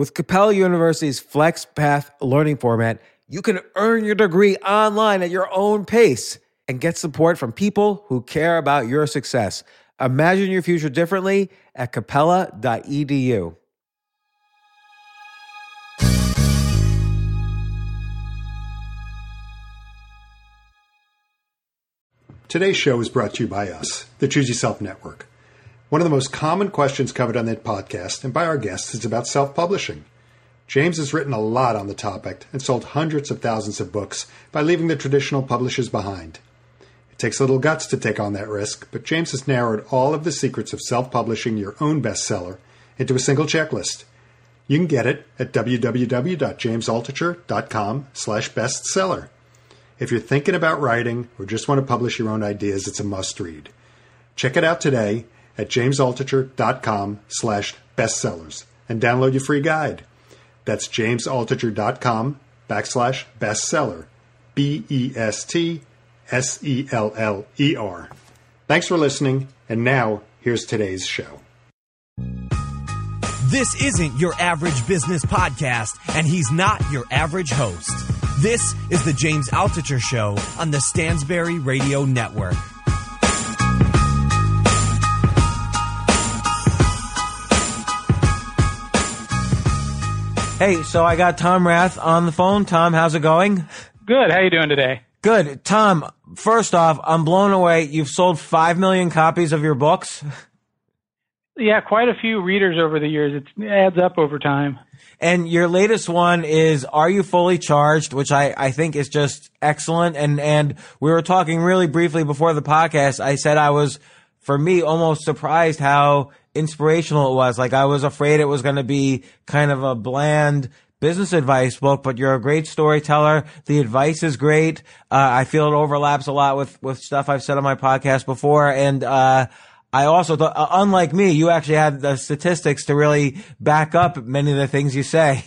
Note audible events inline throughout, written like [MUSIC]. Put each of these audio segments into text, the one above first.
With Capella University's FlexPath learning format, you can earn your degree online at your own pace and get support from people who care about your success. Imagine your future differently at capella.edu. Today's show is brought to you by us, the Choose Yourself Network. One of the most common questions covered on that podcast and by our guests is about self publishing. James has written a lot on the topic and sold hundreds of thousands of books by leaving the traditional publishers behind. It takes a little guts to take on that risk, but James has narrowed all of the secrets of self publishing your own bestseller into a single checklist. You can get it at www.jamesaltucher.com slash bestseller. If you're thinking about writing or just want to publish your own ideas, it's a must read. Check it out today at jamesaltucher.com slash bestsellers and download your free guide. That's jamesaltucher.com backslash bestseller. B E S T S E L L E R. Thanks for listening, and now here's today's show. This isn't your average business podcast, and he's not your average host. This is the James Altucher Show on the Stansberry Radio Network. Hey, so I got Tom Rath on the phone. Tom, how's it going? Good. How you doing today? Good. Tom, first off, I'm blown away. You've sold 5 million copies of your books. Yeah, quite a few readers over the years. It adds up over time. And your latest one is Are You Fully Charged, which I, I think is just excellent. And, and we were talking really briefly before the podcast. I said I was, for me, almost surprised how inspirational it was. Like I was afraid it was going to be kind of a bland business advice book, but you're a great storyteller. The advice is great. Uh, I feel it overlaps a lot with, with stuff I've said on my podcast before. And, uh, I also thought, uh, unlike me, you actually had the statistics to really back up many of the things you say.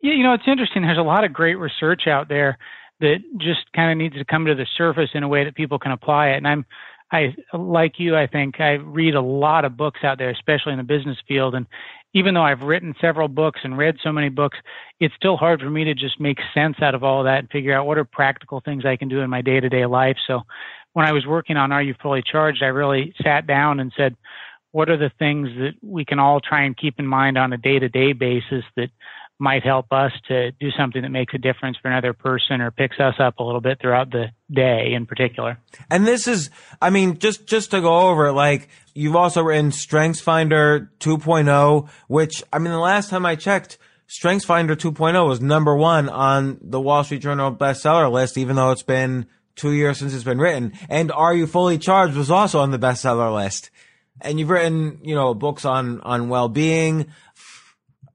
Yeah, you know, it's interesting. There's a lot of great research out there that just kind of needs to come to the surface in a way that people can apply it. And I'm, I like you, I think I read a lot of books out there, especially in the business field. And even though I've written several books and read so many books, it's still hard for me to just make sense out of all that and figure out what are practical things I can do in my day to day life. So when I was working on Are You Fully Charged, I really sat down and said, what are the things that we can all try and keep in mind on a day to day basis that might help us to do something that makes a difference for another person or picks us up a little bit throughout the day in particular. And this is, I mean, just, just to go over, like, you've also written StrengthsFinder 2.0, which, I mean, the last time I checked, StrengthsFinder 2.0 was number one on the Wall Street Journal bestseller list, even though it's been two years since it's been written. And Are You Fully Charged was also on the bestseller list. And you've written, you know, books on, on well-being,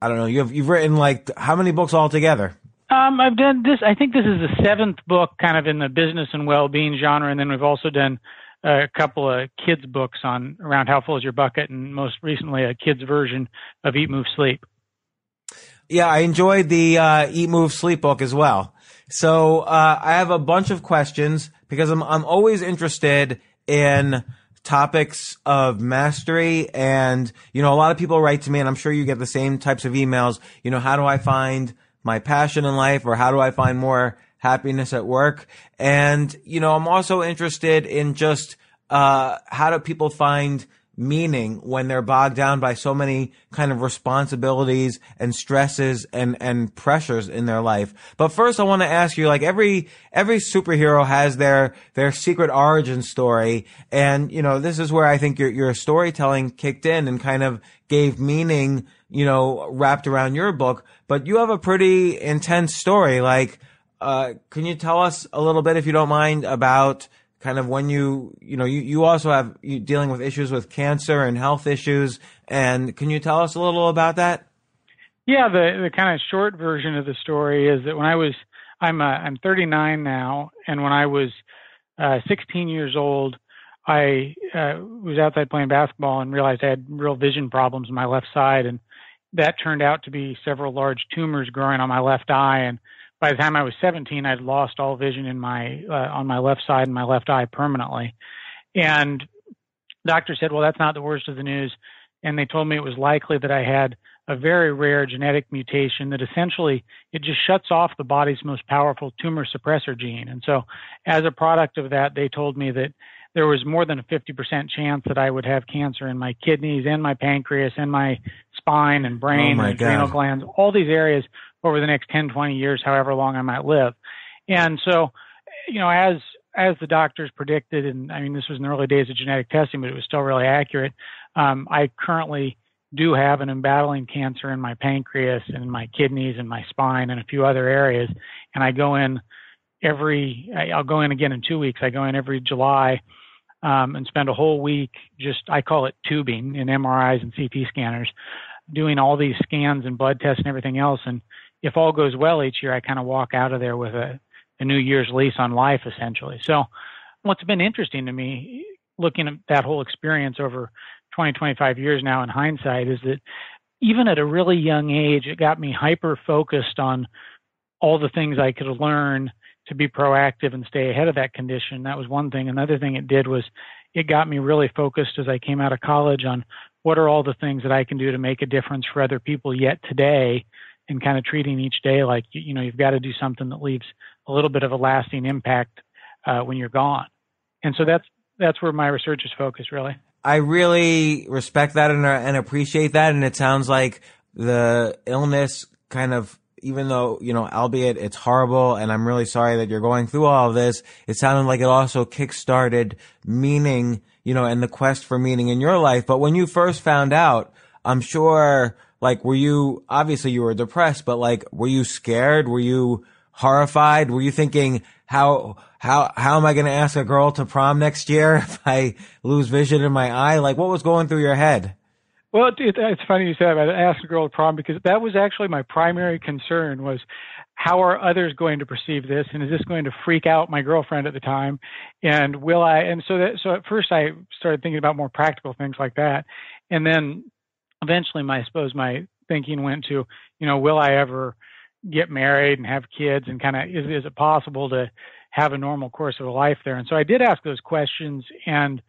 I don't know. You've you've written like how many books altogether? Um, I've done this. I think this is the seventh book, kind of in the business and well-being genre, and then we've also done a couple of kids books on around how full is your bucket, and most recently a kids version of Eat, Move, Sleep. Yeah, I enjoyed the uh, Eat, Move, Sleep book as well. So uh, I have a bunch of questions because I'm I'm always interested in topics of mastery. And, you know, a lot of people write to me and I'm sure you get the same types of emails. You know, how do I find my passion in life or how do I find more happiness at work? And, you know, I'm also interested in just, uh, how do people find meaning when they're bogged down by so many kind of responsibilities and stresses and, and pressures in their life. But first I want to ask you, like every, every superhero has their, their secret origin story. And, you know, this is where I think your, your storytelling kicked in and kind of gave meaning, you know, wrapped around your book. But you have a pretty intense story. Like, uh, can you tell us a little bit, if you don't mind, about kind of when you, you know, you, you also have you dealing with issues with cancer and health issues. And can you tell us a little about that? Yeah, the the kind of short version of the story is that when I was I'm uh, I'm 39 now, and when I was uh, 16 years old, I uh, was outside playing basketball and realized I had real vision problems in my left side, and that turned out to be several large tumors growing on my left eye. And by the time I was 17, I'd lost all vision in my uh, on my left side and my left eye permanently. And doctor said, "Well, that's not the worst of the news." And they told me it was likely that I had a very rare genetic mutation that essentially it just shuts off the body's most powerful tumor suppressor gene. And so as a product of that, they told me that there was more than a 50% chance that I would have cancer in my kidneys and my pancreas and my spine and brain oh and adrenal glands, all these areas over the next 10, 20 years, however long I might live. And so, you know, as as the doctors predicted, and I mean, this was in the early days of genetic testing, but it was still really accurate. Um, I currently do have and am battling cancer in my pancreas and my kidneys and my spine and a few other areas. And I go in every, I'll go in again in two weeks. I go in every July um, and spend a whole week just, I call it tubing in MRIs and CT scanners, doing all these scans and blood tests and everything else. And if all goes well each year, I kind of walk out of there with a, a New Year's lease on life, essentially. So, what's been interesting to me, looking at that whole experience over 20, 25 years now in hindsight is that even at a really young age, it got me hyper focused on all the things I could learn to be proactive and stay ahead of that condition. That was one thing. Another thing it did was it got me really focused as I came out of college on what are all the things that I can do to make a difference for other people yet today and kind of treating each day like, you know, you've got to do something that leaves a little bit of a lasting impact uh, when you're gone. And so that's, that's where my research is focused really. I really respect that and, and appreciate that. And it sounds like the illness kind of, even though, you know, albeit it's horrible and I'm really sorry that you're going through all of this, it sounded like it also kickstarted meaning, you know, and the quest for meaning in your life. But when you first found out, I'm sure, like, were you, obviously you were depressed, but like, were you scared? Were you horrified? Were you thinking, how how how am I going to ask a girl to prom next year [LAUGHS] if I lose vision in my eye? Like, what was going through your head? Well, it, it's funny you said about ask a girl to prom because that was actually my primary concern was how are others going to perceive this, and is this going to freak out my girlfriend at the time, and will I? And so that so at first I started thinking about more practical things like that, and then eventually my I suppose my thinking went to you know will I ever get married and have kids and kind of is, is it possible to have a normal course of a life there? And so i did ask those questions and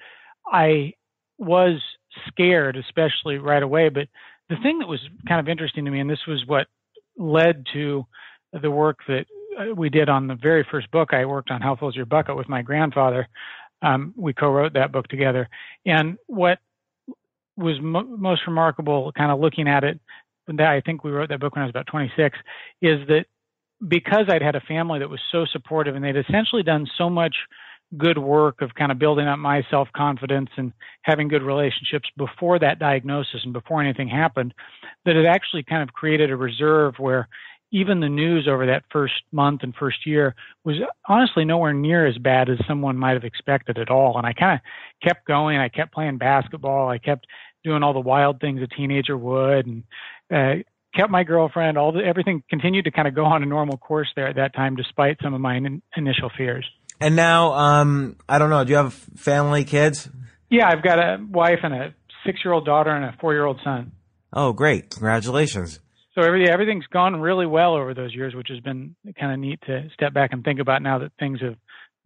i was scared especially right away. But the thing that was kind of interesting to me and this was what led to the work that uh, we did on the very first book i worked on how full is your bucket with my grandfather um, we co-wrote that book together. And what was mo- most remarkable kind of looking at it that I think we wrote that book when I was about 26, is that because I'd had a family that was so supportive and they'd essentially done so much good work of kind of building up my self confidence and having good relationships before that diagnosis and before anything happened, that it actually kind of created a reserve where even the news over that first month and first year was honestly nowhere near as bad as someone might have expected at all. And I kind of kept going. I kept playing basketball. I kept doing all the wild things a teenager would and uh, kept my girlfriend. All the, everything continued to kind of go on a normal course there at that time, despite some of my in, initial fears. And now, um, I don't know. Do you have family, kids? Yeah, I've got a wife and a six-year-old daughter and a four-year-old son. Oh, great! Congratulations. So every, everything's gone really well over those years, which has been kind of neat to step back and think about now that things have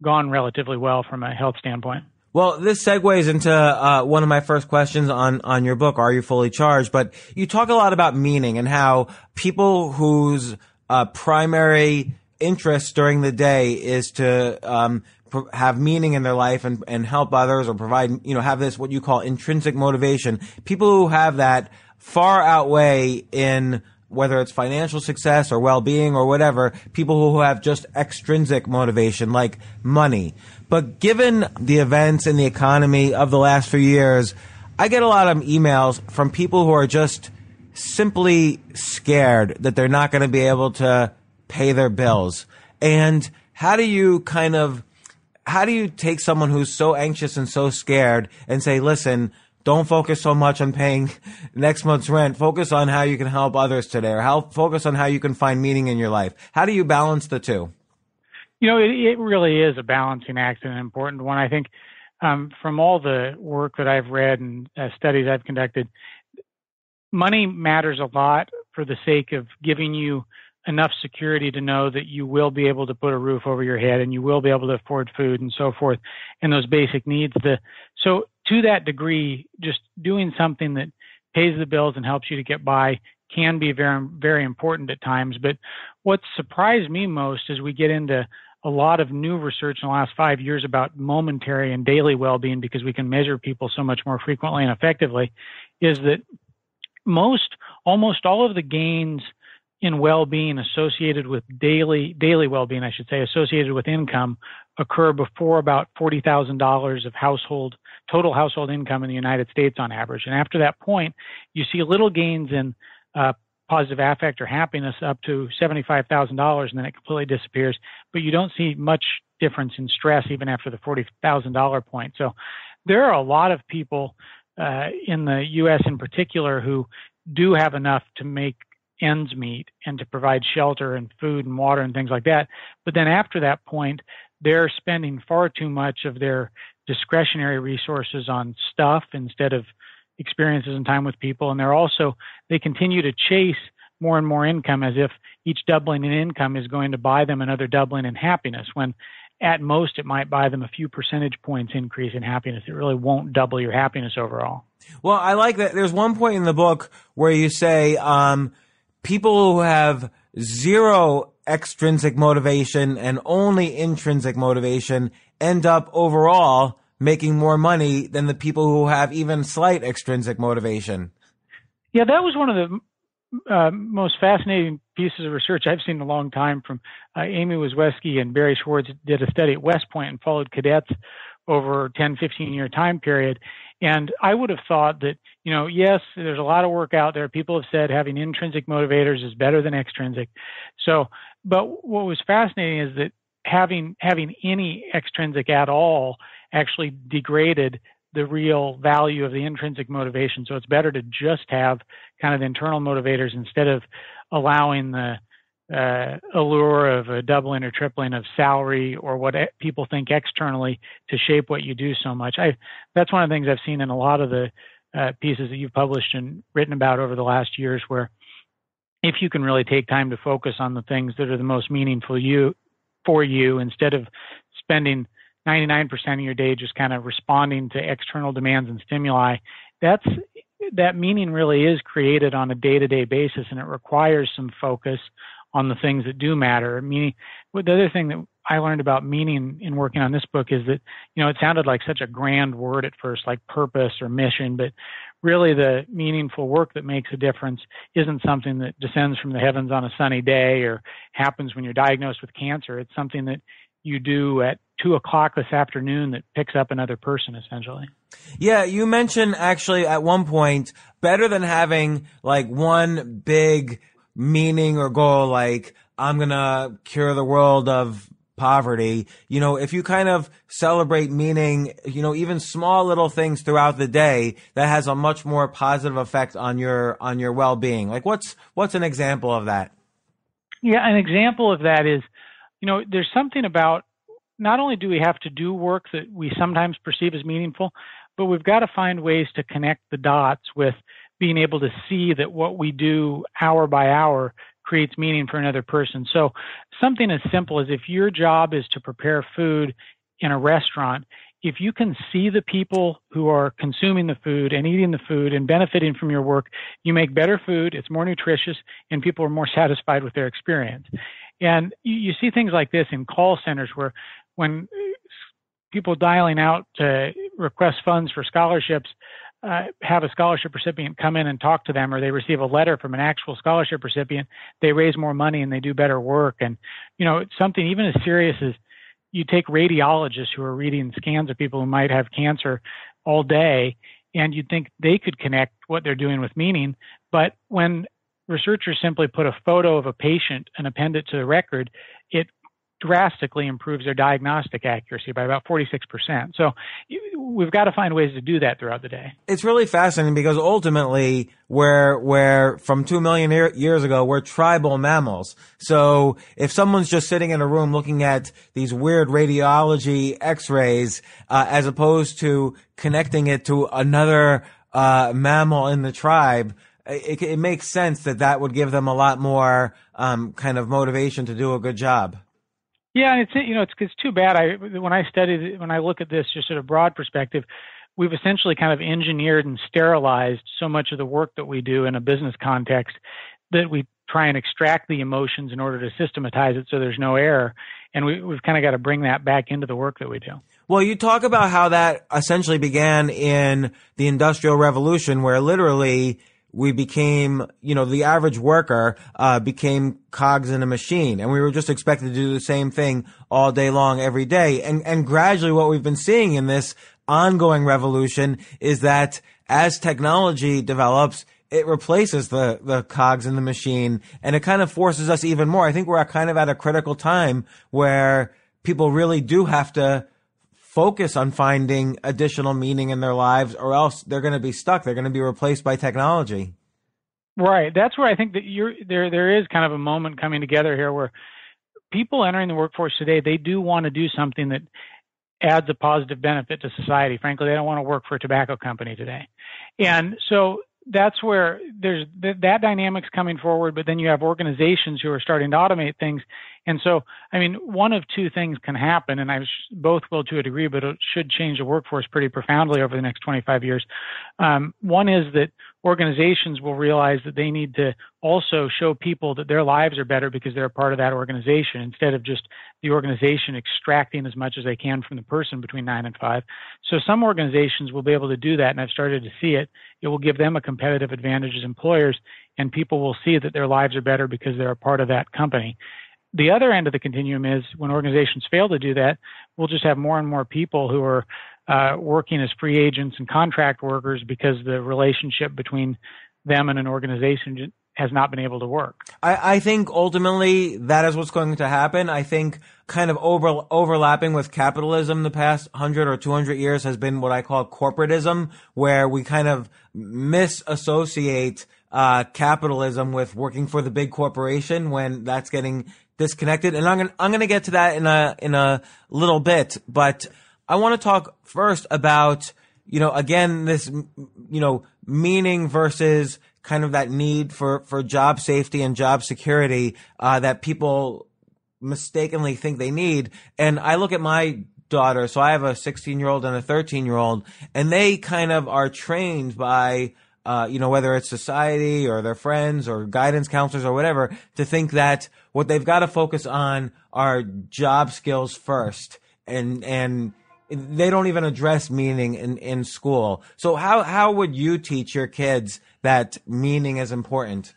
gone relatively well from a health standpoint. Well, this segues into uh, one of my first questions on on your book, "Are You Fully Charged?" But you talk a lot about meaning and how people whose uh, primary interest during the day is to um, have meaning in their life and, and help others or provide, you know, have this what you call intrinsic motivation. People who have that far outweigh in whether it's financial success or well-being or whatever, people who have just extrinsic motivation like money. But given the events and the economy of the last few years, I get a lot of emails from people who are just simply scared that they're not going to be able to pay their bills. And how do you kind of how do you take someone who's so anxious and so scared and say, listen, don't focus so much on paying [LAUGHS] next month's rent. Focus on how you can help others today or how focus on how you can find meaning in your life. How do you balance the two? You know, it, it really is a balancing act and an important one. I think um, from all the work that I've read and uh, studies I've conducted, money matters a lot for the sake of giving you enough security to know that you will be able to put a roof over your head and you will be able to afford food and so forth and those basic needs the so to that degree just doing something that pays the bills and helps you to get by can be very very important at times but what surprised me most as we get into a lot of new research in the last five years about momentary and daily well-being because we can measure people so much more frequently and effectively is that most almost all of the gains in well-being associated with daily daily well-being, I should say, associated with income occur before about forty thousand dollars of household total household income in the United States on average. And after that point, you see little gains in uh, positive affect or happiness up to seventy-five thousand dollars, and then it completely disappears. But you don't see much difference in stress even after the forty thousand dollar point. So there are a lot of people uh, in the U.S. in particular who do have enough to make ends meet and to provide shelter and food and water and things like that. But then after that point, they're spending far too much of their discretionary resources on stuff instead of experiences and time with people. And they're also, they continue to chase more and more income as if each doubling in income is going to buy them another doubling in happiness when at most it might buy them a few percentage points increase in happiness. It really won't double your happiness overall. Well, I like that. There's one point in the book where you say, um, people who have zero extrinsic motivation and only intrinsic motivation end up overall making more money than the people who have even slight extrinsic motivation. Yeah, that was one of the uh, most fascinating pieces of research I've seen in a long time from uh, Amy Wrzesniewski and Barry Schwartz did a study at West Point and followed cadets over 10, 15 year time period. And I would have thought that, you know, yes, there's a lot of work out there. People have said having intrinsic motivators is better than extrinsic. So, but what was fascinating is that having having any extrinsic at all actually degraded the real value of the intrinsic motivation. So it's better to just have kind of internal motivators instead of allowing the uh, allure of a doubling or tripling of salary or what people think externally to shape what you do so much. I that's one of the things I've seen in a lot of the uh, pieces that you've published and written about over the last years, where if you can really take time to focus on the things that are the most meaningful you for you instead of spending 99% of your day just kind of responding to external demands and stimuli that's that meaning really is created on a day-to-day basis and it requires some focus on the things that do matter. Meaning, the other thing that I learned about meaning in working on this book is that, you know, it sounded like such a grand word at first, like purpose or mission, but really the meaningful work that makes a difference isn't something that descends from the heavens on a sunny day or happens when you're diagnosed with cancer. It's something that you do at two o'clock this afternoon that picks up another person essentially. Yeah, you mentioned actually at one point better than having like one big meaning or goal like I'm gonna cure the world of poverty. You know, if you kind of celebrate meaning, you know, even small little things throughout the day, that has a much more positive effect on your on your well being. Like what's what's an example of that? Yeah, an example of that is, you know, there's something about not only do we have to do work that we sometimes perceive as meaningful, but we've got to find ways to connect the dots with being able to see that what we do hour by hour creates meaning for another person. So something as simple as if your job is to prepare food in a restaurant, if you can see the people who are consuming the food and eating the food and benefiting from your work, you make better food, it's more nutritious, and people are more satisfied with their experience. And you, see things like this in call centers where when people dialing out to request funds for scholarships, uh, have a scholarship recipient come in and talk to them, or they receive a letter from an actual scholarship recipient, they raise more money and they do better work. And you know, something even as serious as you take radiologists who are reading scans of people who might have cancer all day, and you'd think they could connect what they're doing with meaning. But when researchers simply put a photo of a patient and append it to the record, it drastically improves their diagnostic accuracy by about 46%. So we've got to find ways to do that throughout the day. It's really fascinating because ultimately we're, we're from two million years ago, we're tribal mammals. So if someone's just sitting in a room looking at these weird radiology x-rays, uh, as opposed to connecting it to another, uh, mammal in the tribe, it, it, makes sense that that would give them a lot more um, kind of motivation to do a good job. Yeah, and it's you know it's it's too bad. I when I studied when I look at this just at a broad perspective, we've essentially kind of engineered and sterilized so much of the work that we do in a business context that we try and extract the emotions in order to systematize it so there's no error. And we, we've kind of got to bring that back into the work that we do. Well, you talk about how that essentially began in the Industrial Revolution, where literally we became, you know, the average worker uh, became cogs in a machine, and we were just expected to do the same thing all day long, every day. And and gradually, what we've been seeing in this ongoing revolution is that as technology develops, it replaces the the cogs in the machine, and it kind of forces us even more. I think we're kind of at a critical time where people really do have to focus on finding additional meaning in their lives or else they're going to be stuck. They're going to be replaced by technology. Right. That's where I think that you're there there is kind of a moment coming together here where people entering the workforce today, they do want to do something that adds a positive benefit to society. Frankly, they don't want to work for a tobacco company today. And so that's where there's th- that dynamics coming forward, but then you have organizations who are starting to automate things. And so, I mean, one of two things can happen, and I both will to a degree, but it should change the workforce pretty profoundly over the next 25 years. Um, one is that organizations will realize that they need to also show people that their lives are better because they're a part of that organization instead of just the organization extracting as much as they can from the person between nine and five. So some organizations will be able to do that, and I've started to see it. It will give them a competitive advantage as employers, and people will see that their lives are better because they're a part of that company. The other end of the continuum is when organizations fail to do that, we'll just have more and more people who are uh, working as free agents and contract workers because the relationship between them and an organization has not been able to work. I, I, think ultimately that is what's going to happen. I think kind of over, overlapping with capitalism the past 100 or 200 years has been what I call corporatism, where we kind of misassociate uh, capitalism with working for the big corporation when that's getting disconnected. And I'm gonna, I'm gonna get to that in a, in a little bit, but I want to talk first about, you know, again, this, you know, meaning versus kind of that need for, for job safety and job security, uh, that people mistakenly think they need. And I look at my daughter, so I have a 16 year old and a 13 year old, and they kind of are trained by, uh, you know, whether it's society or their friends or guidance counselors or whatever, to think that what they've got to focus on are job skills first. And, and they don't even address meaning in, in school. So how, how would you teach your kids that meaning is important?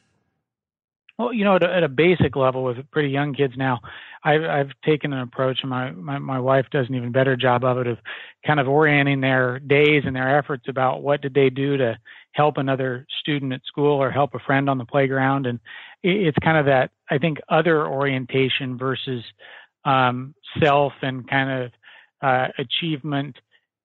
Well, you know, at a, at a basic level with pretty young kids now, I've, I've taken an approach, and my, my, my wife does an even better job of it, of kind of orienting their days and their efforts about what did they do to help another student at school or help a friend on the playground. And it, it's kind of that, I think, other orientation versus um, self and kind of uh, achievement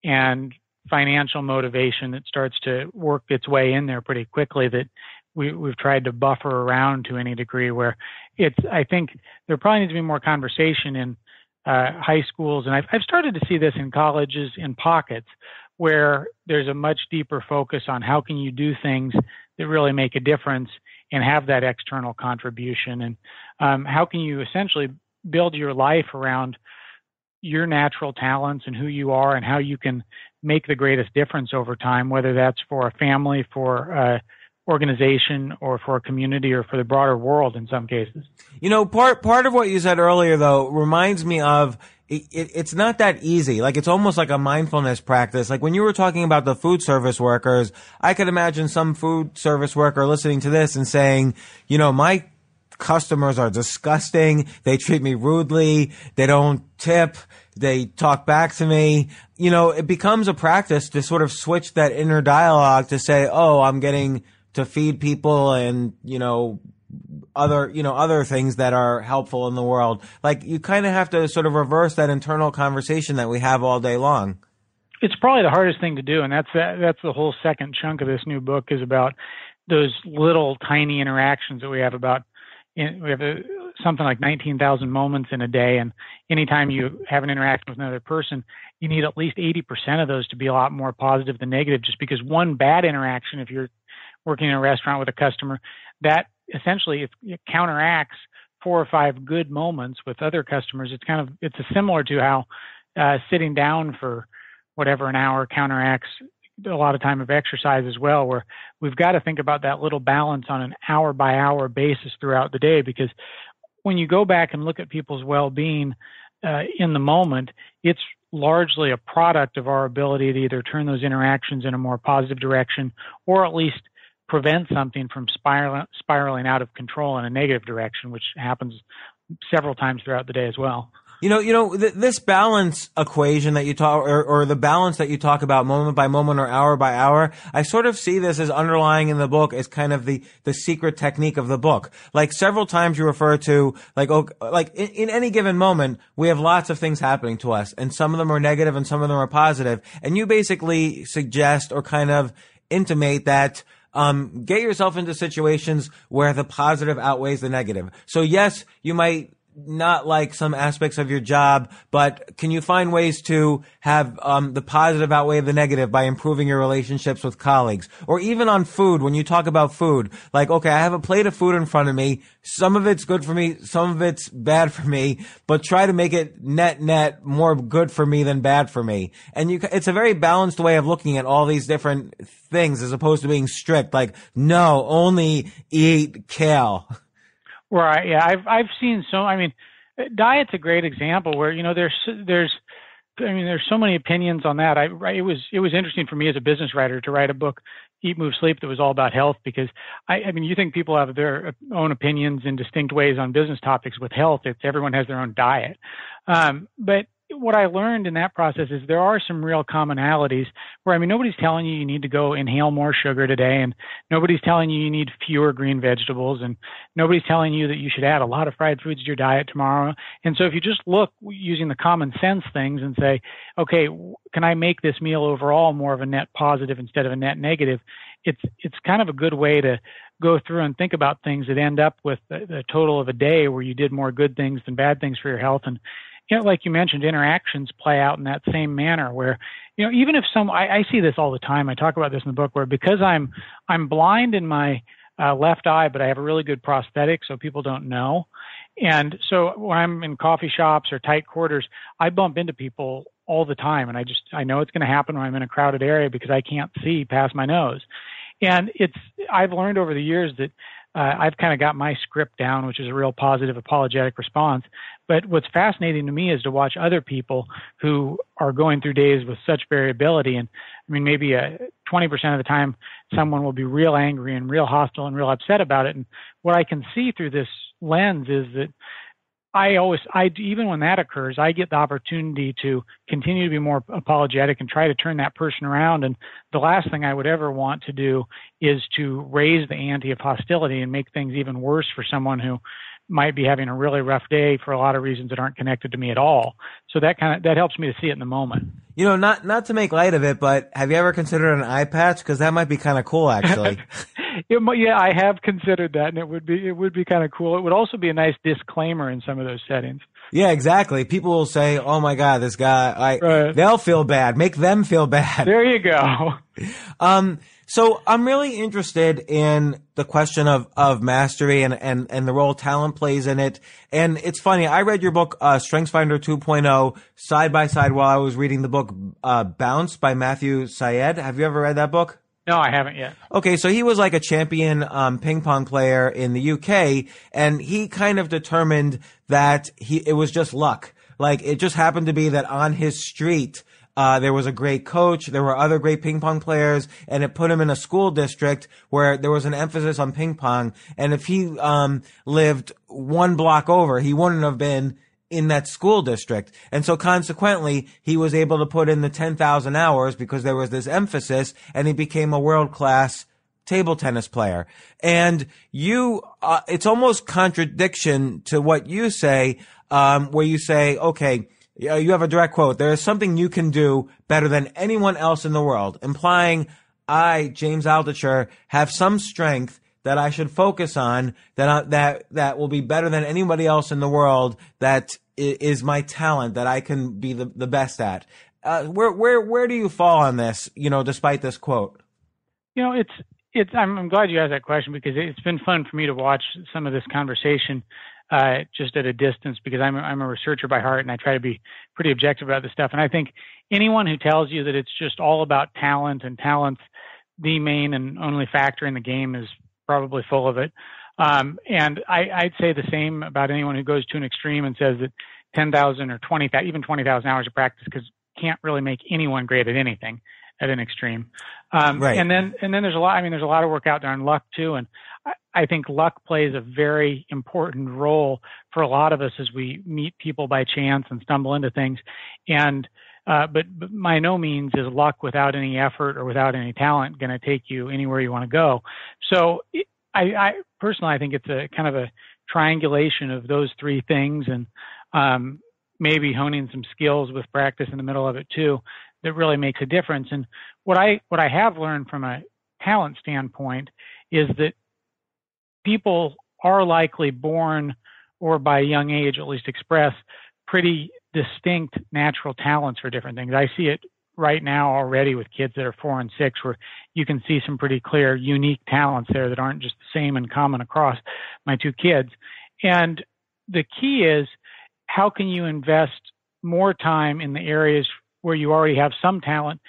and financial motivation that starts to work its way in there pretty quickly that we, we've tried to buffer around to any degree where it's i think there probably needs to be more conversation in uh, high schools. And I've, I've started to see this in colleges in pockets where there's a much deeper focus on how can you do things that really make a difference and have that external contribution. And um, how can you essentially build your life around your natural talents and who you are and how you can make the greatest difference over time, whether that's for a family, for a organization, or for a community, or for the broader world in some cases. You know, part part of what you said earlier though reminds me of it, it, it's not that easy. Like it's almost like a mindfulness practice. Like when you were talking about the food service workers, I could imagine some food service worker listening to this and saying, you know, my customers are disgusting. They treat me rudely. They don't tip. They talk back to me. You know, it becomes a practice to sort of switch that inner dialogue to say, oh, I'm getting to feed people and, you know, other, you know, other things that are helpful in the world. Like you kind of have to sort of reverse that internal conversation that we have all day long. It's probably the hardest thing to do, and that's that's the whole second chunk of this new book is about those little tiny interactions that we have about we have a, something like 19,000 moments in a day, and anytime you have an interaction with another person, you need at least 80% of those to be a lot more positive than negative. Just because one bad interaction, if you're working in a restaurant with a customer, that essentially it counteracts four or five good moments with other customers. It's kind of it's similar to how uh, sitting down for whatever an hour counteracts a lot of time of exercise as well, where we've got to think about that little balance on an hour by hour basis throughout the day. Because when you go back and look at people's well being uh, in the moment, it's largely a product of our ability to either turn those interactions in a more positive direction or at least prevent something from spiraling, spiraling out of control in a negative direction, which happens several times throughout the day as well. You know, you know, th- this balance equation that you talk, or, or the balance that you talk about moment by moment or hour by hour, I sort of see this as underlying in the book as kind of the, the secret technique of the book. Like several times you refer to, like, like in, in any given moment, we have lots of things happening to us and some of them are negative and some of them are positive. And you basically suggest or kind of intimate that, um, get yourself into situations where the positive outweighs the negative. So yes, you might not like some aspects of your job, but can you find ways to have um, the positive outweigh the negative by improving your relationships with colleagues? Or even on food, when you talk about food, like, okay, I have a plate of food in front of me. Some of it's good for me, some of it's bad for me, but try to make it net net more good for me than bad for me. And you, it's a very balanced way of looking at all these different things as opposed to being strict, like, no, only eat kale. [LAUGHS] Right. Yeah. I've I've seen so. I mean, diet's a great example where you know there's there's I mean there's so many opinions on that. I it was it was interesting for me as a business writer to write a book, Eat Move Sleep, that was all about health because I I mean you think people have their own opinions in distinct ways on business topics with health. It's everyone has their own diet, um, but what I learned in that process is there are some real commonalities where I mean nobody's telling you you need to go inhale more sugar today and nobody's telling you you need fewer green vegetables and nobody's telling you that you should add a lot of fried foods to your diet tomorrow. And so if you just look using the common sense things and say, okay, can I make this meal overall more of a net positive instead of a net negative? It's it's kind of a good way to go through and think about things that end up with the total of a day where you did more good things than bad things for your health and you know, like you mentioned, interactions play out in that same manner where, you know, even if some, I, I see this all the time. I talk about this in the book where because I'm, I'm blind in my uh, left eye, but I have a really good prosthetic so people don't know. And so when I'm in coffee shops or tight quarters, I bump into people all the time. And I just, I know it's going to happen when I'm in a crowded area because I can't see past my nose. And it's, I've learned over the years that uh, I've kind of got my script down, which is a real positive apologetic response. But what's fascinating to me is to watch other people who are going through days with such variability. And I mean, maybe uh, 20% of the time, someone will be real angry and real hostile and real upset about it. And what I can see through this lens is that I always, I even when that occurs, I get the opportunity to continue to be more apologetic and try to turn that person around. And the last thing I would ever want to do is to raise the ante of hostility and make things even worse for someone who might be having a really rough day for a lot of reasons that aren't connected to me at all. So that kind of that helps me to see it in the moment. You know, not not to make light of it, but have you ever considered an eye patch? Because that might be kind of cool, actually. [LAUGHS] [LAUGHS] it, yeah, I have considered that, and it would be it would be kind of cool. It would also be a nice disclaimer in some of those settings. Yeah, exactly. People will say, "Oh my God, this guy." I, right. They'll feel bad. Make them feel bad. There you go. [LAUGHS] um, so I'm really interested in the question of, of mastery and, and, and the role talent plays in it. And it's funny. I read your book, uh, StrengthsFinder 2.0 side by side while I was reading the book, uh, Bounce by Matthew Syed. Have you ever read that book? No, I haven't yet. Okay, so he was like a champion um, ping pong player in the UK, and he kind of determined that he it was just luck. Like it just happened to be that on his street uh, there was a great coach. There were other great ping pong players, and it put him in a school district where there was an emphasis on ping pong. And if he um, lived one block over, he wouldn't have been in that school district. And so consequently, he was able to put in the 10,000 hours because there was this emphasis and he became a world class table tennis player. And you, uh, it's almost contradiction to what you say, um, where you say, okay, you have a direct quote. There is something you can do better than anyone else in the world, implying I, James Altucher, have some strength that I should focus on that I, that that will be better than anybody else in the world. That is my talent that I can be the, the best at. Uh, where where where do you fall on this? You know, despite this quote. You know, it's it's. I'm, I'm glad you asked that question because it's been fun for me to watch some of this conversation uh, just at a distance because I'm a, I'm a researcher by heart and I try to be pretty objective about this stuff. And I think anyone who tells you that it's just all about talent and talent's the main and only factor in the game is probably full of it. Um, and I, I'd say the same about anyone who goes to an extreme and says that 10,000 or 20,000, even 20,000 hours of practice because can't really make anyone great at anything at an extreme. Um, right. And then, and then there's a lot, I mean, there's a lot of work out there on luck too. And I, I think luck plays a very important role for a lot of us as we meet people by chance and stumble into things. And, uh, but, but by no means is luck without any effort or without any talent going to take you anywhere you want to go. So I, I personally, I think it's a kind of a triangulation of those three things and um, maybe honing some skills with practice in the middle of it too that really makes a difference. And what I what I have learned from a talent standpoint is that people are likely born or by young age at least express pretty distinct natural talents for different things. I see it right now already with kids that are four and six where you can see some pretty clear unique talents there that aren't just the same and common across my two kids. And the key is how can you invest more time in the areas where you already have some talent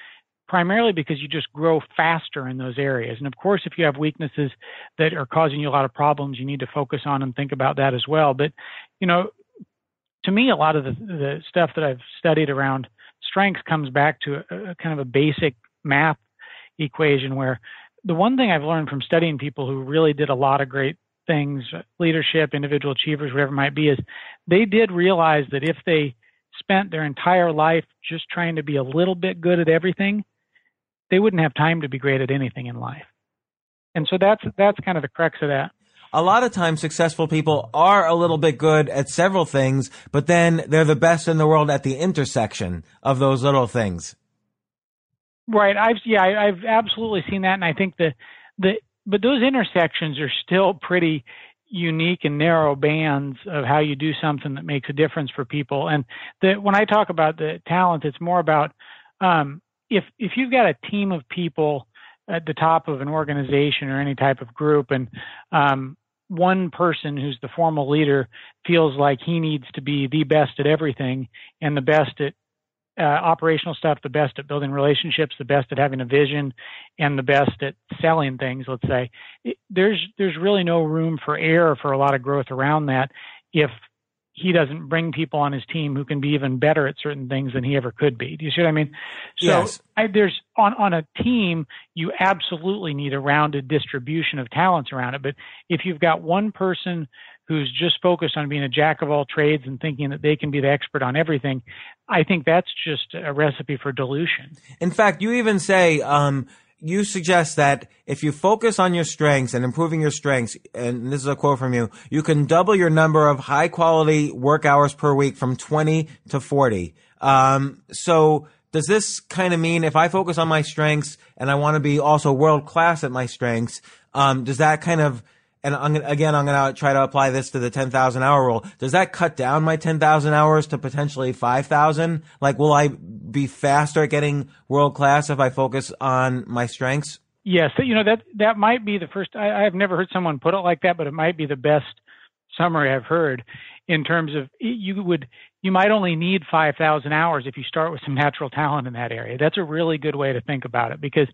primarily because you just grow faster in those areas. And of course, if you have weaknesses that are causing you a lot of problems, you need to focus on and think about that as well. But, you know, to me, a lot of the, the stuff that I've studied around strengths comes back to a, a kind of a basic math equation where the one thing I've learned from studying people who really did a lot of great things, leadership, individual achievers, whatever it might be, is they did realize that if they spent their entire life just trying to be a little bit good at everything, they wouldn't have time to be great at anything in life. And so that's that's kind of the crux of that. A lot of times successful people are a little bit good at several things, but then they're the best in the world at the intersection of those little things. Right. I've yeah, I, I've absolutely seen that and I think the the but those intersections are still pretty unique and narrow bands of how you do something that makes a difference for people. And the, when I talk about the talent, it's more about um, if if you've got a team of people at the top of an organization or any type of group, and um, one person who's the formal leader feels like he needs to be the best at everything and the best at uh, operational stuff, the best at building relationships, the best at having a vision, and the best at selling things. Let's say it, there's there's really no room for error for a lot of growth around that if he doesn't bring people on his team who can be even better at certain things than he ever could be. Do you see what I mean? So yes. I, there's on on a team you absolutely need a rounded distribution of talents around it. But if you've got one person who's just focused on being a jack of all trades and thinking that they can be the expert on everything, I think that's just a recipe for dilution. In fact, you even say, um, you suggest that if you focus on your strengths and improving your strengths, and this is a quote from you, you can double your number of high quality work hours per week from 20 to 40. Um, so does this kind of mean if I focus on my strengths and I want to be also world class at my strengths, um, does that kind of and I'm gonna, again, I'm going to try to apply this to the 10,000 hour rule. Does that cut down my 10,000 hours to potentially 5,000? Like, will I be faster at getting world class if I focus on my strengths? Yes, you know that that might be the first. I, I've never heard someone put it like that, but it might be the best summary I've heard in terms of you would you might only need 5,000 hours if you start with some natural talent in that area. That's a really good way to think about it because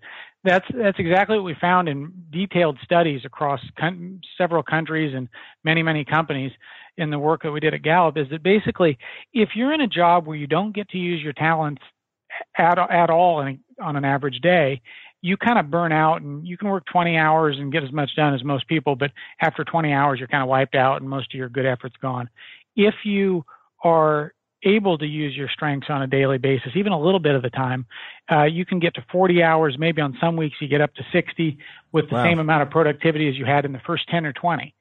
that's that's exactly what we found in detailed studies across con- several countries and many many companies in the work that we did at Gallup is that basically if you're in a job where you don't get to use your talents at at all in, on an average day, you kind of burn out and you can work 20 hours and get as much done as most people, but after 20 hours you're kind of wiped out and most of your good effort's gone. If you are able to use your strengths on a daily basis, even a little bit of the time, uh, you can get to 40 hours. Maybe on some weeks you get up to 60 with the wow. same amount of productivity as you had in the first 10 or 20.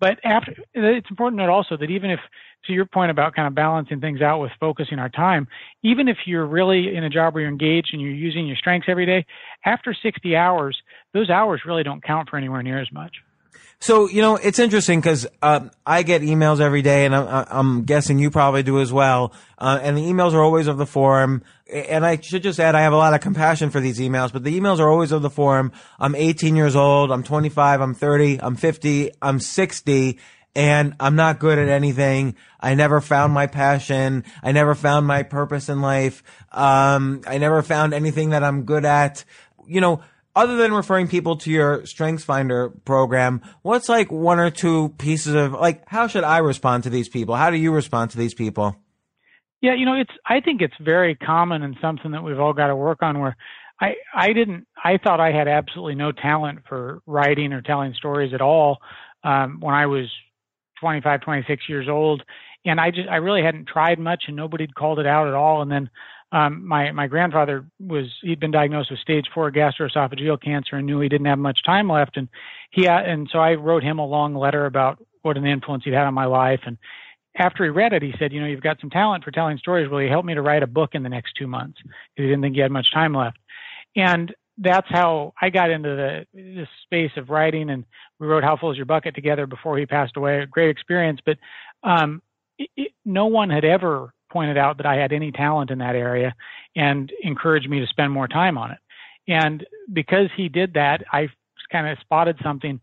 But after, it's important to note also that even if, to your point about kind of balancing things out with focusing our time, even if you're really in a job where you're engaged and you're using your strengths every day, after 60 hours, those hours really don't count for anywhere near as much. So you know it's interesting because uh, I get emails every day, and I'm, I'm guessing you probably do as well. Uh, and the emails are always of the forum. And I should just add, I have a lot of compassion for these emails, but the emails are always of the forum. I'm 18 years old. I'm 25. I'm 30. I'm 50. I'm 60. And I'm not good at anything. I never found my passion. I never found my purpose in life. Um, I never found anything that I'm good at. You know, other than referring people to your Strengths Finder program, what's like one or two pieces of like how should I respond to these people? How do you respond to these people? Yeah, you know, it's I think it's very common and something that we've all got to work on where I I didn't I thought I had absolutely no talent for writing or telling stories at all um, when I was 25, 26 years old, and I just I really hadn't tried much and nobody'd called it out at all. And then um, my my grandfather was he'd been diagnosed with stage four gastroesophageal cancer and knew he didn't have much time left, and he and so I wrote him a long letter about what an influence he'd had on my life. And after he read it, he said, you know, you've got some talent for telling stories. Will you help me to write a book in the next two months? He didn't think he had much time left, and that's how I got into the this space of writing. And we wrote "How Full Is Your Bucket" together before he passed away. A great experience, but um, it, it, no one had ever pointed out that I had any talent in that area and encouraged me to spend more time on it. And because he did that, I kind of spotted something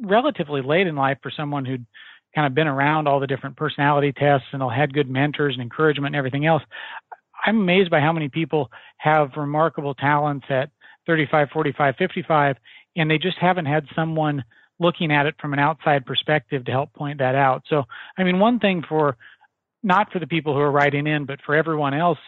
relatively late in life for someone who'd kind of been around all the different personality tests and all had good mentors and encouragement and everything else. I'm amazed by how many people have remarkable talents at 35, 45, 55, and they just haven't had someone looking at it from an outside perspective to help point that out. So, I mean, one thing for not for the people who are writing in, but for everyone else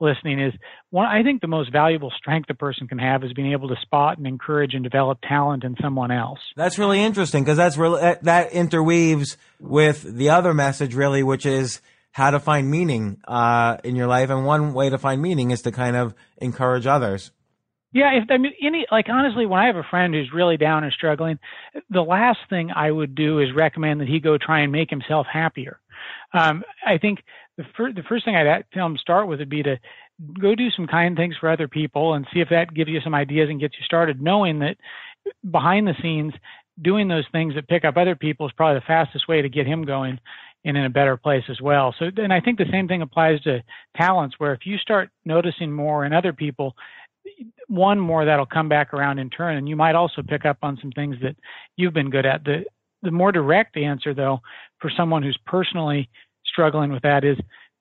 listening is one I think the most valuable strength a person can have is being able to spot and encourage and develop talent in someone else. That's really interesting because that's really that interweaves with the other message really which is how to find meaning uh, in your life and one way to find meaning is to kind of encourage others. Yeah, if I mean any like honestly, when I have a friend who's really down and struggling, the last thing I would do is recommend that he go try and make himself happier. Um, I think the, fir- the first thing I'd tell them start with would be to go do some kind things for other people and see if that gives you some ideas and gets you started, knowing that behind the scenes, doing those things that pick up other people is probably the fastest way to get him going and in a better place as well. So, and I think the same thing applies to talents, where if you start noticing more in other people, one more that'll come back around in turn, and you might also pick up on some things that you've been good at. The the more direct answer, though, for someone who's personally struggling with that is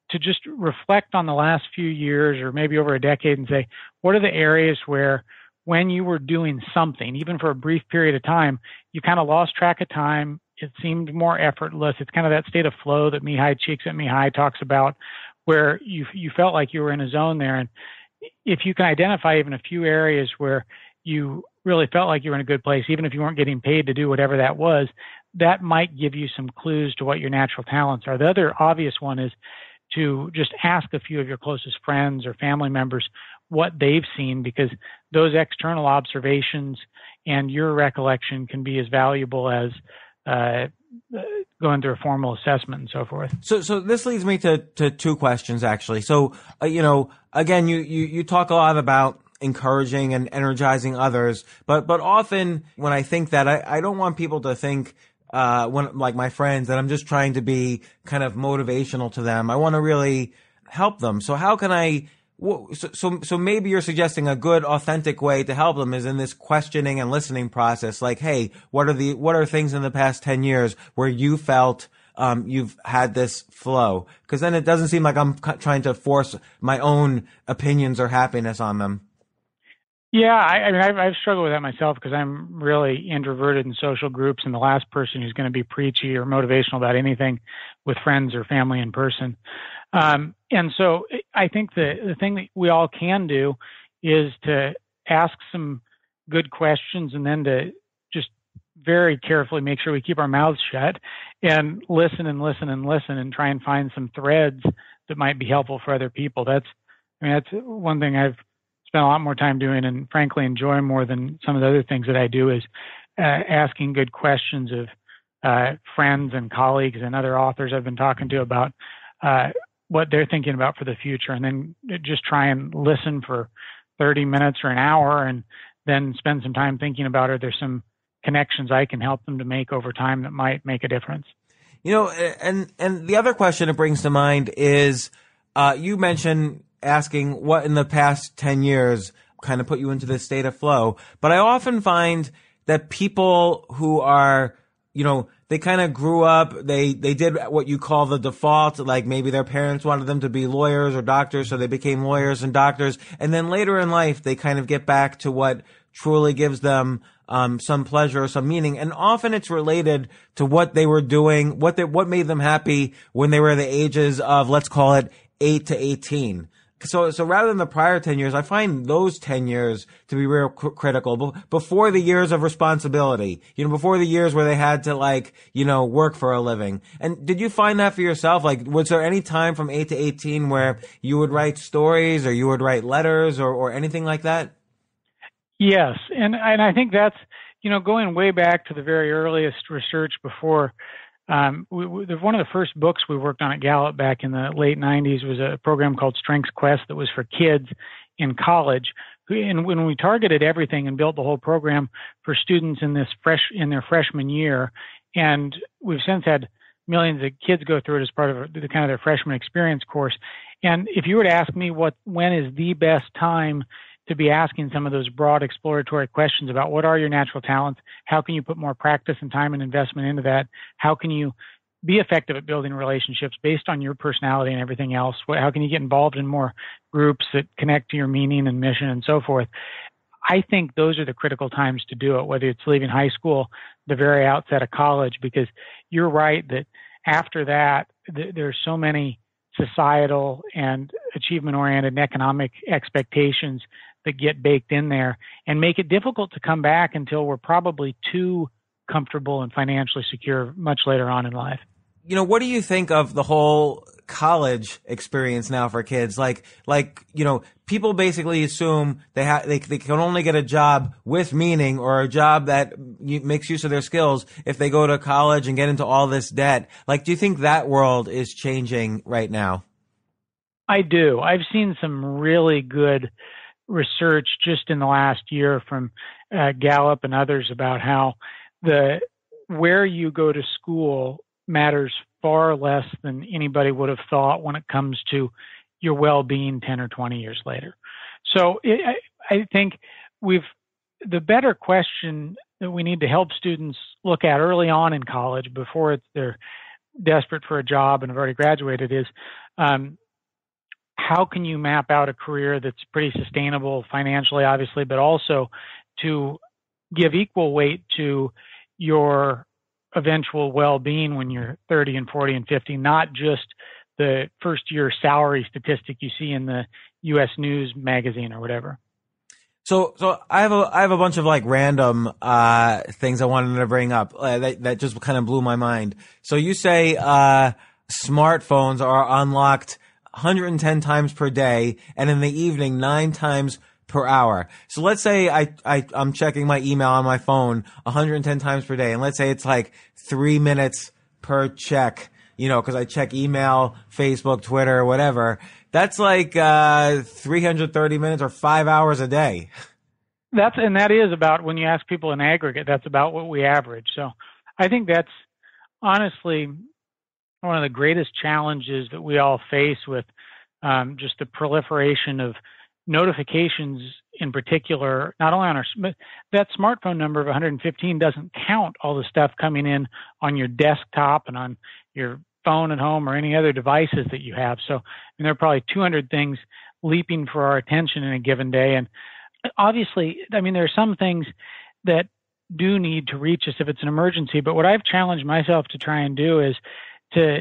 to just reflect on the last few years or maybe over a decade and say, what are the areas where when you were doing something, even for a brief period of time, you kind of lost track of time. It seemed more effortless. It's kind of that state of flow that Mihaly Csikszentmihalyi talks about, where you you felt like you were in a zone there. And if you can identify even a few areas where you really felt like you were in a good place, even if you weren't getting paid to do whatever that was, that might give you some clues to what your natural talents are. The other obvious one is to just ask a few of your closest friends or family members what they've seen because those external observations and your recollection can be as valuable as uh, going through a formal assessment and so forth. So, so this leads me to, to two questions actually. So, uh, you know, again, you, you, you talk a lot about encouraging and energizing others. But but often when I think that, I, I don't want people to think uh, when like my friends that I'm just trying to be kind of motivational to them. I want to really help them. So how can I? So, so, so maybe you're suggesting a good, authentic way to help them is in this questioning and listening process. Like, hey, what are the, what are things in the past 10 years where you felt um, you've had this flow because then it doesn't seem like I'm trying to force my own opinions or happiness on them. Yeah, I, I mean, I've, I've struggled with that myself because I'm really introverted in social groups, and the last person who's going to be preachy or motivational about anything with friends or family in person. Um, and so, I think the the thing that we all can do is to ask some good questions, and then to just very carefully make sure we keep our mouths shut and listen and listen and listen and try and find some threads that might be helpful for other people. That's, I mean, that's one thing I've spent a lot more time doing and frankly enjoy more than some of the other things that I do is uh, asking good questions of uh, friends and colleagues and other authors I've been talking to about uh, what they're thinking about for the future, and then just try and listen for 30 minutes or an hour, and then spend some time thinking about are there some connections I can help them to make over time that might make a difference. You know, and and the other question it brings to mind is uh, you mentioned asking what in the past 10 years kind of put you into this state of flow, but I often find that people who are you know, they kind of grew up, they, they did what you call the default, like maybe their parents wanted them to be lawyers or doctors, so they became lawyers and doctors. And then later in life, they kind of get back to what truly gives them um, some pleasure or some meaning. And often it's related to what they were doing, what they, what made them happy when they were the ages of, let's call it eight to 18 so so rather than the prior 10 years i find those 10 years to be real cr- critical before the years of responsibility you know before the years where they had to like you know work for a living. And did you find that for yourself? Like was there any time from 8 to 18 where you would write stories or you would write letters or or anything like that? Yes. And and i think that's you know going way back to the very earliest research before um, we, we, one of the first books we worked on at Gallup back in the late 90s was a program called Strengths Quest that was for kids in college. And when we targeted everything and built the whole program for students in this fresh in their freshman year, and we've since had millions of kids go through it as part of the kind of their freshman experience course. And if you were to ask me what when is the best time to be asking some of those broad exploratory questions about what are your natural talents? How can you put more practice and time and investment into that? How can you be effective at building relationships based on your personality and everything else? How can you get involved in more groups that connect to your meaning and mission and so forth? I think those are the critical times to do it, whether it's leaving high school, the very outset of college, because you're right that after that, th- there's so many societal and achievement oriented economic expectations that get baked in there and make it difficult to come back until we're probably too comfortable and financially secure much later on in life. You know, what do you think of the whole college experience now for kids? Like, like, you know, people basically assume they have, they, they can only get a job with meaning or a job that makes use of their skills if they go to college and get into all this debt. Like, do you think that world is changing right now? I do. I've seen some really good research just in the last year from uh, Gallup and others about how the where you go to school matters far less than anybody would have thought when it comes to your well-being 10 or 20 years later. So it, I, I think we've the better question that we need to help students look at early on in college before they're desperate for a job and have already graduated is um, how can you map out a career that's pretty sustainable financially, obviously, but also to give equal weight to your eventual well-being when you're 30 and 40 and 50, not just the first year salary statistic you see in the U.S. News magazine or whatever. So, so I have a I have a bunch of like random uh, things I wanted to bring up uh, that that just kind of blew my mind. So you say uh, smartphones are unlocked 110 times per day, and in the evening, nine times per hour. So let's say I, I, I'm checking my email on my phone 110 times per day, and let's say it's like three minutes per check, you know, cause I check email, Facebook, Twitter, whatever. That's like, uh, 330 minutes or five hours a day. That's, and that is about when you ask people in aggregate, that's about what we average. So I think that's honestly one of the greatest challenges that we all face with um, just the proliferation of notifications in particular, not only on our that smartphone number of 115 doesn't count all the stuff coming in on your desktop and on your phone at home or any other devices that you have. So, and there are probably 200 things leaping for our attention in a given day. And obviously, I mean, there are some things that do need to reach us if it's an emergency. But what I've challenged myself to try and do is to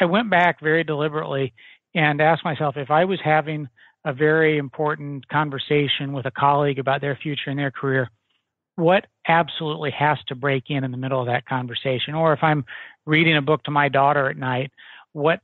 I went back very deliberately and asked myself if I was having a very important conversation with a colleague about their future and their career, what absolutely has to break in in the middle of that conversation? Or if I'm reading a book to my daughter at night, what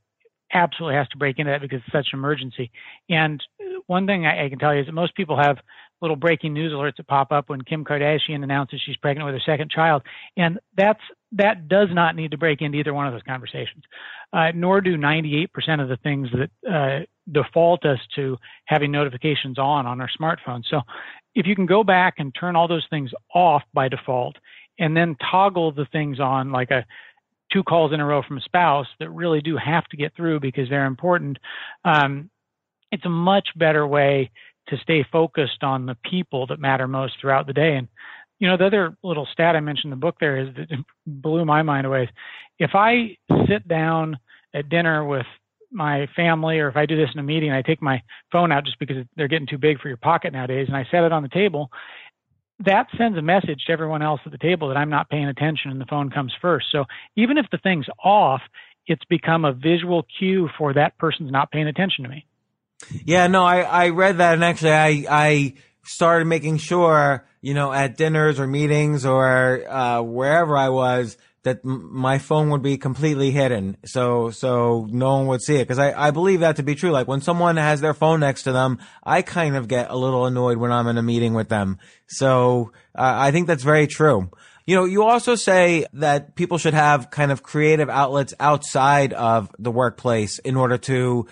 absolutely has to break into that because it's such an emergency. And one thing I, I, can tell you is that most people have little breaking news alerts that pop up when Kim Kardashian announces she's pregnant with her second child, and that's that does not need to break into either one of those conversations. Uh, nor do 98% of the things that uh, default us to having notifications on on our smartphone. So if you can go back and turn all those things off by default, and then toggle the things on like a two calls in a row from a spouse that really do have to get through because they're important, um, it's a much better way to stay focused on the people that matter most throughout the day. And you know, the other little stat I mentioned in the book there is that blew my mind away. If I sit down at dinner with my family, or if I do this in a meeting, I take my phone out just because they're getting too big for your pocket nowadays, and I set it on the table, that sends a message to everyone else at the table that I'm not paying attention and the phone comes first. So even if the thing's off, it's become a visual cue for that person's not paying attention to me. Yeah, no, I, I read that and actually I, I started making sure, you know, at dinners or meetings or, uh, wherever I was, that m- my phone would be completely hidden. So, so no one would see it. Cause I, I believe that to be true. Like when someone has their phone next to them, I kind of get a little annoyed when I'm in a meeting with them. So, uh, I think that's very true. You know, you also say that people should have kind of creative outlets outside of the workplace in order to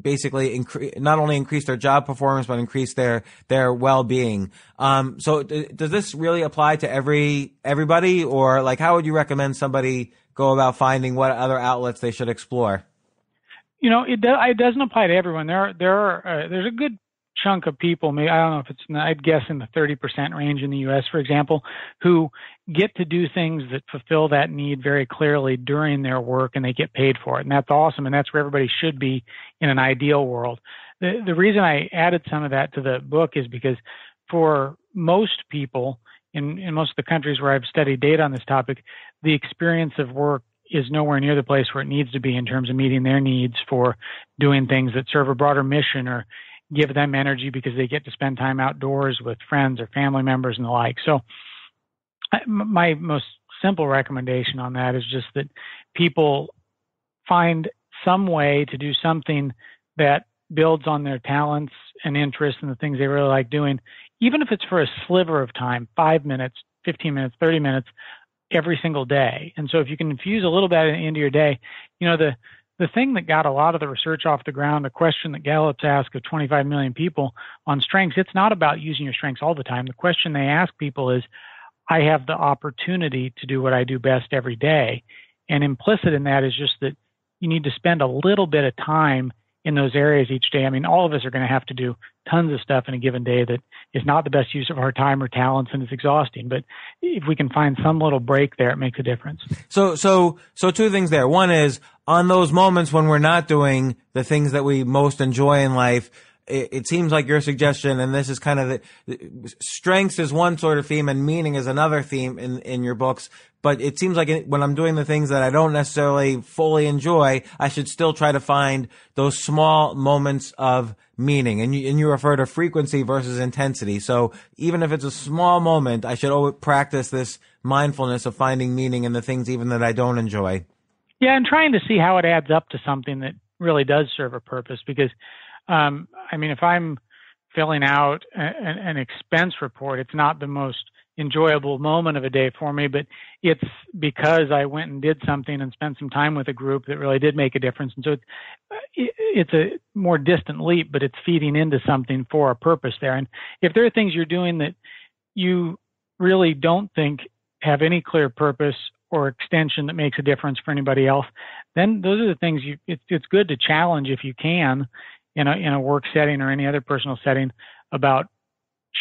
basically incre- not only increase their job performance but increase their their well-being. Um, so th- does this really apply to every everybody, or like how would you recommend somebody go about finding what other outlets they should explore? You know, it, do, it doesn't apply to everyone. There, there are uh, there's a good chunk of people, maybe I don't know if it's, I'd guess in the 30% range in the U.S., for example, who get to do things that fulfill that need very clearly during their work and they get paid for it. And that's awesome. And that's where everybody should be in an ideal world. The, the reason I added some of that to the book is because for most people in, in most of the countries where I've studied data on this topic, the experience of work is nowhere near the place where it needs to be in terms of meeting their needs for doing things that serve a broader mission or give them energy because they get to spend time outdoors with friends or family members and the like. So, my most simple recommendation on that is just that people find some way to do something that builds on their talents and interests and the things they really like doing, even if it's for a sliver of time, five minutes, 15 minutes, 30 minutes every single day. And so if you can infuse a little bit into your day, you know, the, the thing that got a lot of the research off the ground, a question that Gallup's asked of 25 million people on strengths, it's not about using your strengths all the time. The question they ask people is, I have the opportunity to do what I do best every day. And implicit in that is just that you need to spend a little bit of time in those areas each day. I mean, all of us are going to have to do tons of stuff in a given day that is not the best use of our time or talents and it's exhausting. But if we can find some little break there, it makes a difference. So, so, so two things there. One is on those moments when we're not doing the things that we most enjoy in life, it, seems like your suggestion, and this is kind of the strengths is one sort of theme and meaning is another theme in, in your books. But it seems like when I'm doing the things that I don't necessarily fully enjoy, I should still try to find those small moments of meaning. And you, and you refer to frequency versus intensity. So even if it's a small moment, I should always practice this mindfulness of finding meaning in the things even that I don't enjoy. Yeah, and trying to see how it adds up to something that really does serve a purpose because um, I mean, if I'm filling out a, an expense report, it's not the most enjoyable moment of a day for me, but it's because I went and did something and spent some time with a group that really did make a difference. And so it's, it's a more distant leap, but it's feeding into something for a purpose there. And if there are things you're doing that you really don't think have any clear purpose or extension that makes a difference for anybody else, then those are the things you, it's good to challenge if you can in a in a work setting or any other personal setting about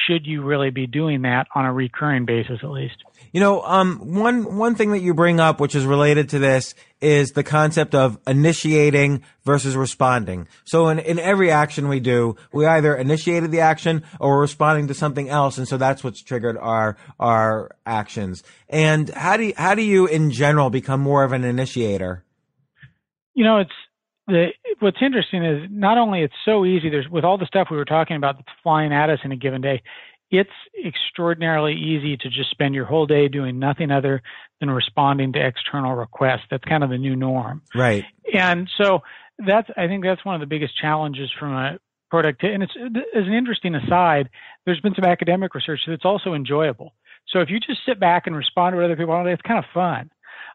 should you really be doing that on a recurring basis at least? You know um, one one thing that you bring up which is related to this is the concept of initiating versus responding. So in, in every action we do we either initiated the action or we're responding to something else and so that's what's triggered our our actions. And how do you, how do you in general become more of an initiator? You know it's the what's interesting is not only it's so easy. There's with all the stuff we were talking about that's flying at us in a given day. it's extraordinarily easy to just spend your whole day doing nothing other than responding to external requests. That's kind of the new norm. Right. And so that's, I think that's one of the biggest challenges from a productivity. And it's, as an interesting aside, there's been some academic research that's also enjoyable. So if you just sit back and respond to what other people day, it's kind of fun.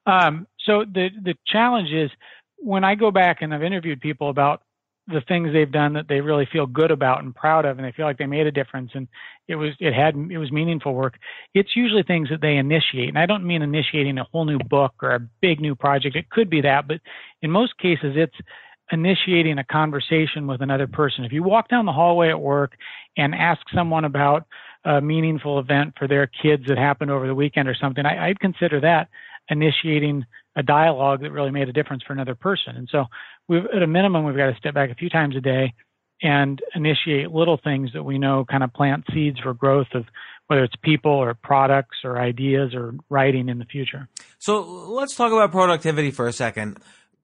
Um, so the, the challenge is when I go back and I've interviewed people about the things they've done that they really feel good about and proud of and they feel like they made a difference and it was it had it was meaningful work it's usually things that they initiate. And i don't mean initiating a whole new book or a big new project. It could be that but in most cases it's initiating a conversation with another person. If you walk down the hallway at work and ask someone about a meaningful event for their kids that happened over the weekend or something I, i'd consider that initiating a dialogue that really made a difference for another person. And so we've, at a minimum, we've got to step back a few times a day and initiate little things that we know kind of plant seeds for growth of whether it's people or products or ideas or writing in the future. So let's talk about productivity for a second.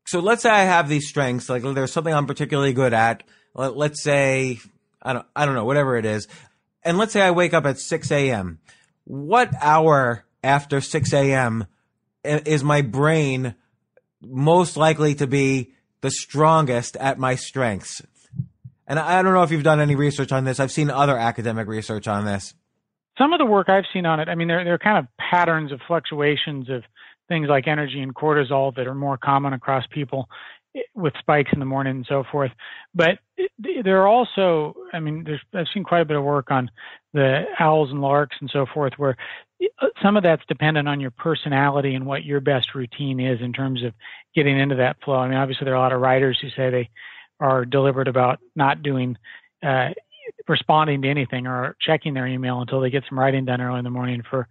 So let's say I have these strengths, like there's something I'm particularly good at. Let's say, I don't, I don't know, whatever it is. And let's say I wake up at 6 a.m. What hour after 6 a.m is my brain most likely to be the strongest at my strengths? And I don't know if you've done any research on this. I've seen other academic research on this. Some of the work I've seen on it, I mean, there, there are kind of patterns of fluctuations of things like energy and cortisol that are more common across people with spikes in the morning and so forth. But there are also, I mean, there's, I've seen quite a bit of work on the owls and larks and so forth, where some of that's dependent on your personality and what your best routine is in terms of getting into that flow. I mean, obviously there are a lot of writers who say they are deliberate about not doing, uh, responding to anything or checking their email until they get some writing done early in the morning. For,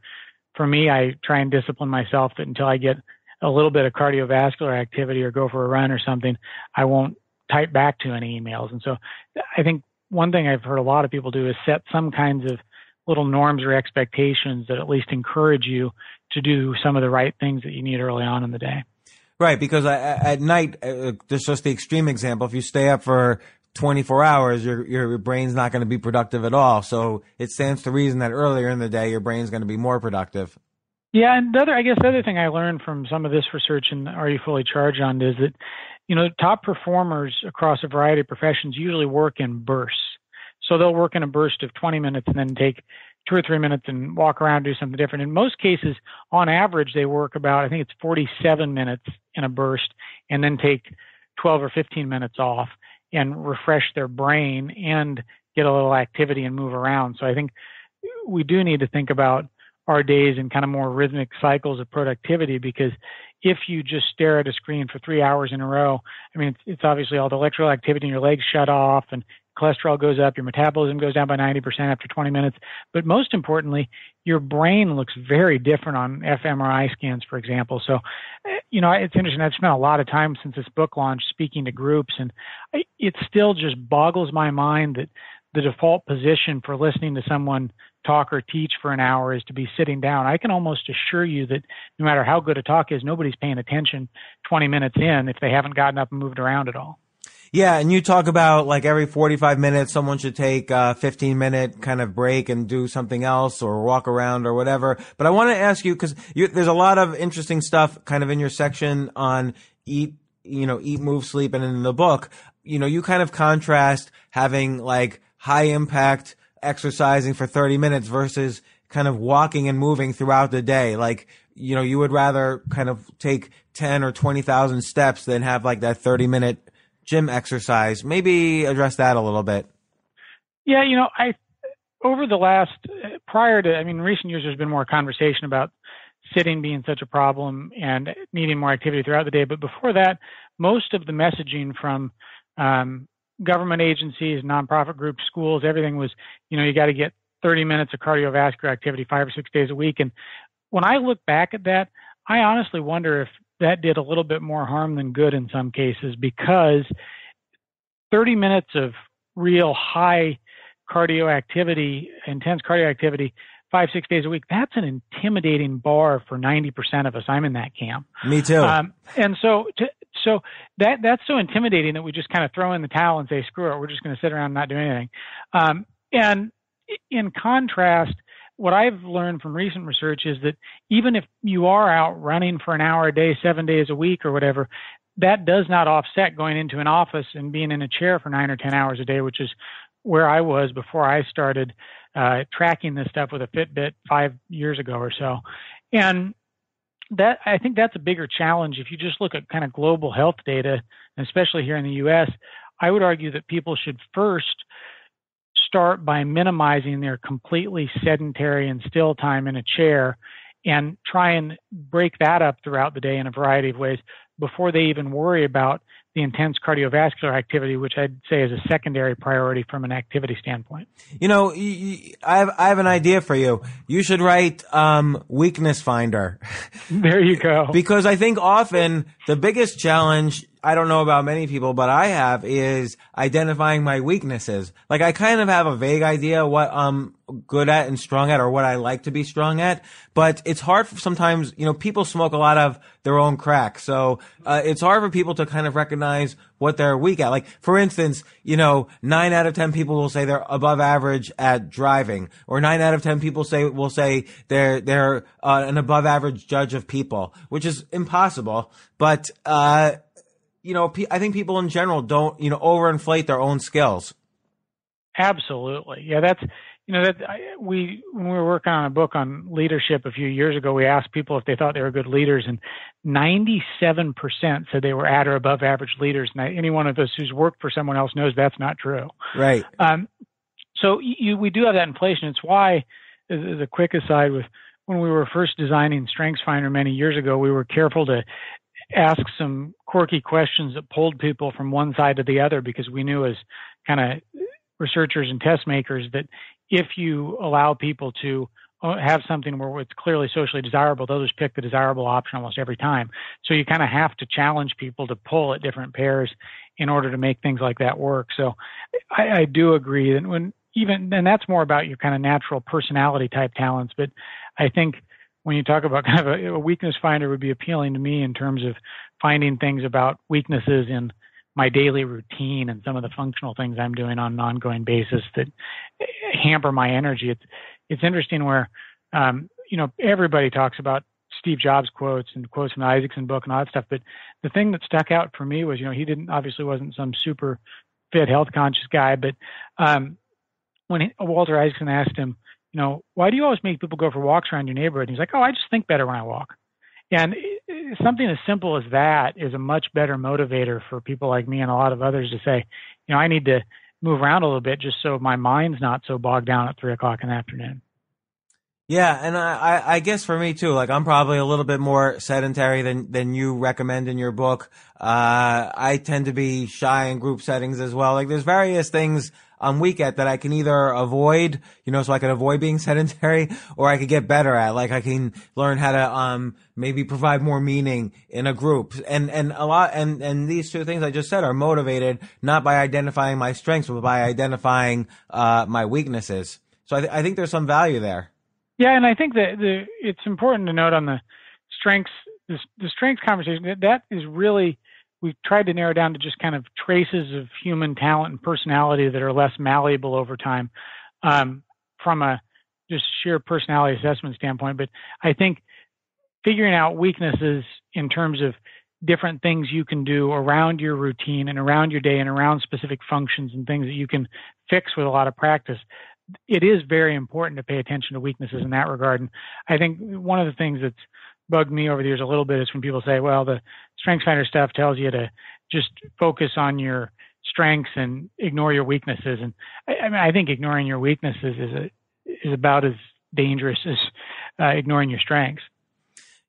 for me, I try and discipline myself that until I get a little bit of cardiovascular activity or go for a run or something, I won't type back to any emails. And so I think one thing I've heard a lot of people do is set some kinds of little norms or expectations that at least encourage you to do some of the right things that you need early on in the day. Right, because at night, uh, is just the extreme example. If you stay up for 24 hours, your your brain's not going to be productive at all. So it stands to reason that earlier in the day, your brain's going to be more productive. Yeah, and the other, I guess, the other thing I learned from some of this research and Are You Fully Charged on is that, you know, top performers across a variety of professions usually work in bursts. So they'll work in a burst of 20 minutes and then take two or three minutes and walk around, do something different. In most cases, on average, they work about, I think it's 47 minutes in a burst and then take 12 or 15 minutes off and refresh their brain and get a little activity and move around. So I think we do need to think about our days in kind of more rhythmic cycles of productivity because if you just stare at a screen for three hours in a row, I mean, it's, it's obviously all the electrical activity in your legs shut off and cholesterol goes up, your metabolism goes down by 90% after 20 minutes. But most importantly, your brain looks very different on fMRI scans, for example. So, eh, you know, it's interesting. I've spent a lot of time since this book launched speaking to groups, and it still just boggles my mind that the default position for listening to someone talk or teach for an hour is to be sitting down. I can almost assure you that no matter how good a talk is, nobody's paying attention 20 minutes in if they haven't gotten up and moved around at all. Yeah, and you talk about like every 45 minutes, someone should take a 15 minute kind of break and do something else or walk around or whatever. But I want to ask you, cause you, there's a lot of interesting stuff kind of in your section on eat, you know, eat, move, sleep. And in the book, you know, you kind of contrast having like high impact exercising for 30 minutes versus kind of walking and moving throughout the day. Like, you know, you would rather kind of take 10 or 20,000 steps than have like that 30 minute gym exercise. Maybe address that a little bit. Yeah, you know, I over the last prior to I mean recent years there's been more conversation about sitting being such a problem and needing more activity throughout the day, but before that most of the messaging from um, government agencies, nonprofit groups, schools, everything was, you know, you got to get 30 minutes of cardiovascular activity five or six days a week. And when I look back at that, I honestly wonder if that did a little bit more harm than good in some cases because 30 minutes of real high cardio activity, intense cardio activity, five, six days a week, that's an intimidating bar for 90% of us. I'm in that camp. Me too. Um, and so to, so that that's so intimidating that we just kind of throw in the towel and say, screw it, we're just going to sit around and not do anything. Um, and in contrast, what I've learned from recent research is that even if you are out running for an hour a day, seven days a week or whatever, that does not offset going into an office and being in a chair for nine or 10 hours a day, which is where I was before I started uh, tracking this stuff with a Fitbit five years ago or so. And that I think that's a bigger challenge if you just look at kind of global health data, especially here in the US. I would argue that people should first start by minimizing their completely sedentary and still time in a chair and try and break that up throughout the day in a variety of ways before they even worry about the intense cardiovascular activity, which I'd say is a secondary priority from an activity standpoint. You know, I have I have an idea for you. You should write um, weakness finder. There you go. [LAUGHS] because I think often the biggest challenge I don't know about many people, but I have is identifying my weaknesses. Like I kind of have a vague idea what I'm good at and strong at or what I like to be strong at, but it's hard for sometimes, you know, people smoke a lot of their own crack. So, uh, it's hard for people to kind of recognize what they're weak at. Like, for instance, you know, nine out of 10 people will say they're above average at driving or nine out of 10 people say, will say they're, they're, uh, an above average judge of people, which is impossible. But, uh, you know, I think people in general don't, you know, overinflate their own skills. Absolutely. Yeah, that's, you know, that I, we, when we were working on a book on leadership a few years ago, we asked people if they thought they were good leaders, and 97% said they were at or above average leaders. And any one of us who's worked for someone else knows that's not true. Right. Um, so you, we do have that inflation. It's why, a quick aside, with when we were first designing StrengthsFinder many years ago, we were careful to ask some quirky questions that pulled people from one side to the other because we knew as kind of researchers and test makers that if you allow people to uh, have something where it's clearly socially desirable, they'll just pick the desirable option almost every time. So you kind of have to challenge people to pull at different pairs in order to make things like that work. So I, I do agree that when even, and that's more about your kind of natural personality type talents, but I think when you talk about [LAUGHS] kind of a, a, weakness finder would be appealing to me in terms of finding things about weaknesses in my daily routine and some of the functional things I'm doing on an ongoing basis that hamper my energy. It's it's interesting where um, you know everybody talks about Steve Jobs quotes and quotes from the Isaacson book and all that stuff, but the thing that stuck out for me was you know he didn't obviously wasn't some super fit health conscious guy, but um, when he, Walter Isaacson asked him you know, why do you always make people go for walks around your neighborhood? And he's like, oh, I just think better when I walk. And something as simple as that is a much better motivator for people like me and a lot of others to say, you know, I need to move around a little bit just so my mind's not so bogged down at three o'clock in the afternoon. Yeah, and I, I guess for me too, like I'm probably a little bit more sedentary than than you recommend in your book. Uh, I tend to be shy in group settings as well. Like there's various things on weekend that I can either avoid, you know, so I can avoid being [LAUGHS] sedentary, or I could get better at. Like I can learn how to um maybe provide more meaning in a group. And and a lot and and these two things I just said are motivated not by identifying my strengths, but by identifying uh my weaknesses. So I, th- I think there's some value there. Yeah, and I think that the it's important to note on the strengths the, the strengths conversation that that is really we've tried to narrow down to just kind of traces of human talent and personality that are less malleable over time um, from a just sheer personality assessment standpoint. But I think figuring out weaknesses in terms of different things you can do around your routine and around your day and around specific functions and things that you can fix with a lot of practice. It is very important to pay attention to weaknesses in that regard. And I think one of the things that's bugged me over the years a little bit is when people say, well, the StrengthsFinder stuff tells you to just focus on your strengths and ignore your weaknesses. And I, I mean, I think ignoring your weaknesses is a, is about as dangerous as uh, ignoring your strengths.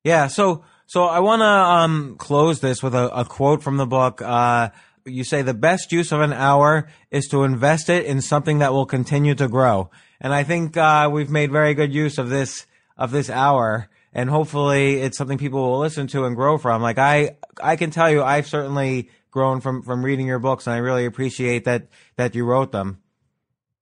Yeah. So, so I want to um, close this with a, a, quote from the book. Uh, you say the best use of an hour is to invest it in something that will continue to grow. And I think uh, we've made very good use of this of this hour and hopefully it's something people will listen to and grow from. Like I, I can tell you, I've certainly grown from from reading your books, and I really appreciate that that you wrote them.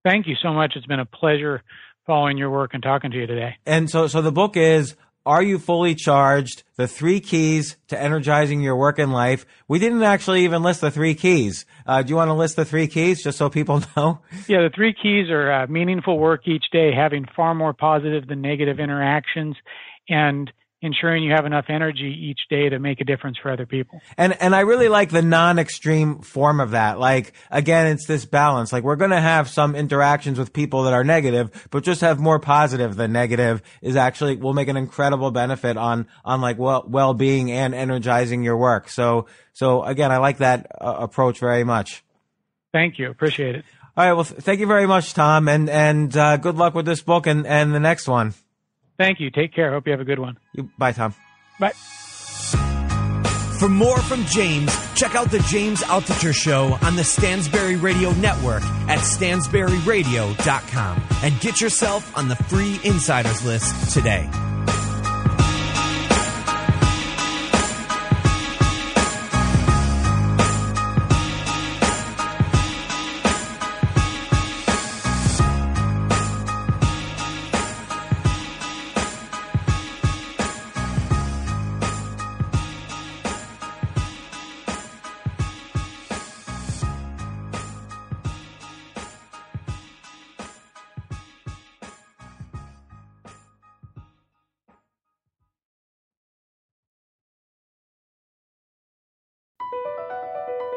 Thank you so much. It's been a pleasure following your work and talking to you today. And so, so the book is Are You Fully Charged? The three keys to energizing your work and life. We didn't actually even list the three keys. Uh, do you want to list the three keys just so people [LAUGHS] know? Yeah, the three keys are uh, meaningful work each day, having far more positive than negative interactions, and ensuring you have enough energy each day to make a difference for other people. And and I really like the non-extreme form of that. Like again, it's this balance. Like we're going to have some interactions with people that are negative, but just have more positive than negative is actually will make an incredible benefit on on like well well-being and energizing your work. So so again, I like that uh, approach very much. Thank you. Appreciate it. All right, well th- thank you very much Tom and and uh, good luck with this book and and the next one. Thank you. Take care. Hope you have a good one. You, bye, Tom. Bye. For more from James, check out the James Altucher Show on the Stansberry Radio Network at stansberryradio.com and get yourself on the free insiders list today.